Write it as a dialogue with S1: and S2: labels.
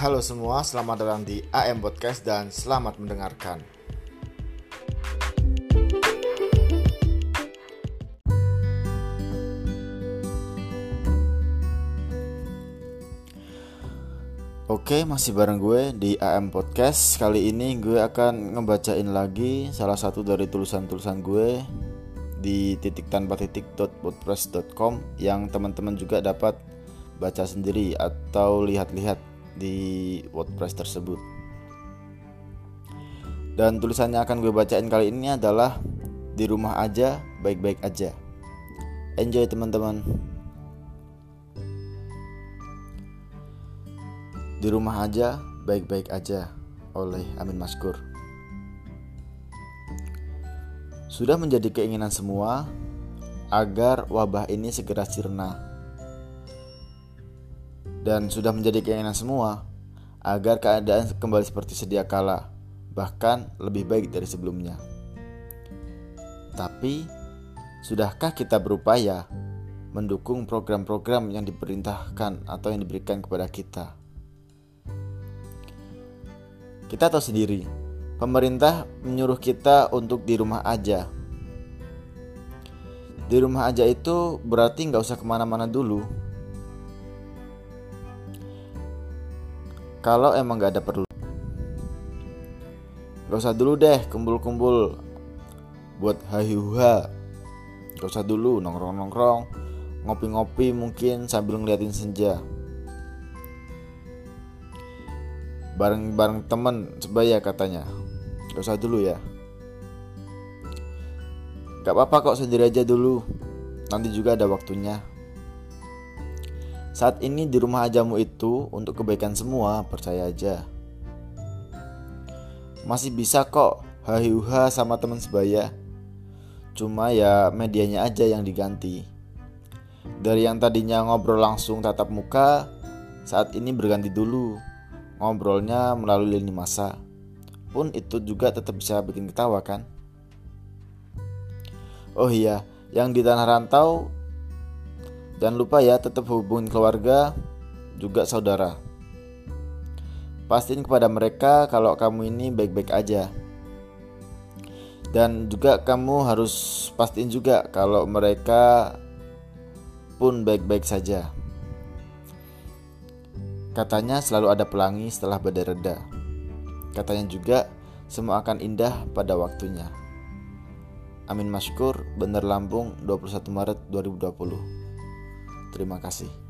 S1: Halo semua, selamat datang di AM Podcast dan selamat mendengarkan. Oke, masih bareng gue di AM Podcast. Kali ini gue akan ngebacain lagi salah satu dari tulisan-tulisan gue di titik tanpa .wordpress.com yang teman-teman juga dapat baca sendiri atau lihat-lihat di WordPress tersebut. Dan tulisannya akan gue bacain kali ini adalah di rumah aja baik-baik aja. Enjoy teman-teman. Di rumah aja, baik-baik aja oleh Amin Maskur. Sudah menjadi keinginan semua agar wabah ini segera sirna. Dan sudah menjadi keinginan semua agar keadaan kembali seperti sedia kala, bahkan lebih baik dari sebelumnya. Tapi, sudahkah kita berupaya mendukung program-program yang diperintahkan atau yang diberikan kepada kita? Kita tahu sendiri, pemerintah menyuruh kita untuk di rumah aja. Di rumah aja itu berarti nggak usah ke mana-mana dulu. Kalau emang nggak ada perlu, Gak usah dulu deh kumpul-kumpul. Buat hahiuha. Gak usah dulu nongkrong-nongkrong, ngopi-ngopi mungkin sambil ngeliatin senja. bareng-bareng temen sebaya katanya. Gak usah dulu ya. Gak apa-apa kok sendiri aja dulu. Nanti juga ada waktunya Saat ini di rumah ajamu itu Untuk kebaikan semua Percaya aja. Masih bisa kok Hahiuha sama teman sebaya. Cuma ya medianya aja yang diganti. Dari yang tadinya ngobrol langsung tatap muka Saat ini berganti dulu. Ngobrolnya melalui lini masa. Pun itu juga tetap bisa bikin ketawa kan? Oh iya yang di tanah rantau jangan lupa ya tetap hubungin keluarga juga saudara pastiin kepada mereka kalau kamu ini baik-baik aja dan juga kamu harus pastiin juga kalau mereka pun baik-baik saja Katanya selalu ada pelangi setelah badai reda. Katanya juga semua akan indah pada waktunya. Amin Maskur, Bener Lampung, 21 Maret 2020. Terima kasih.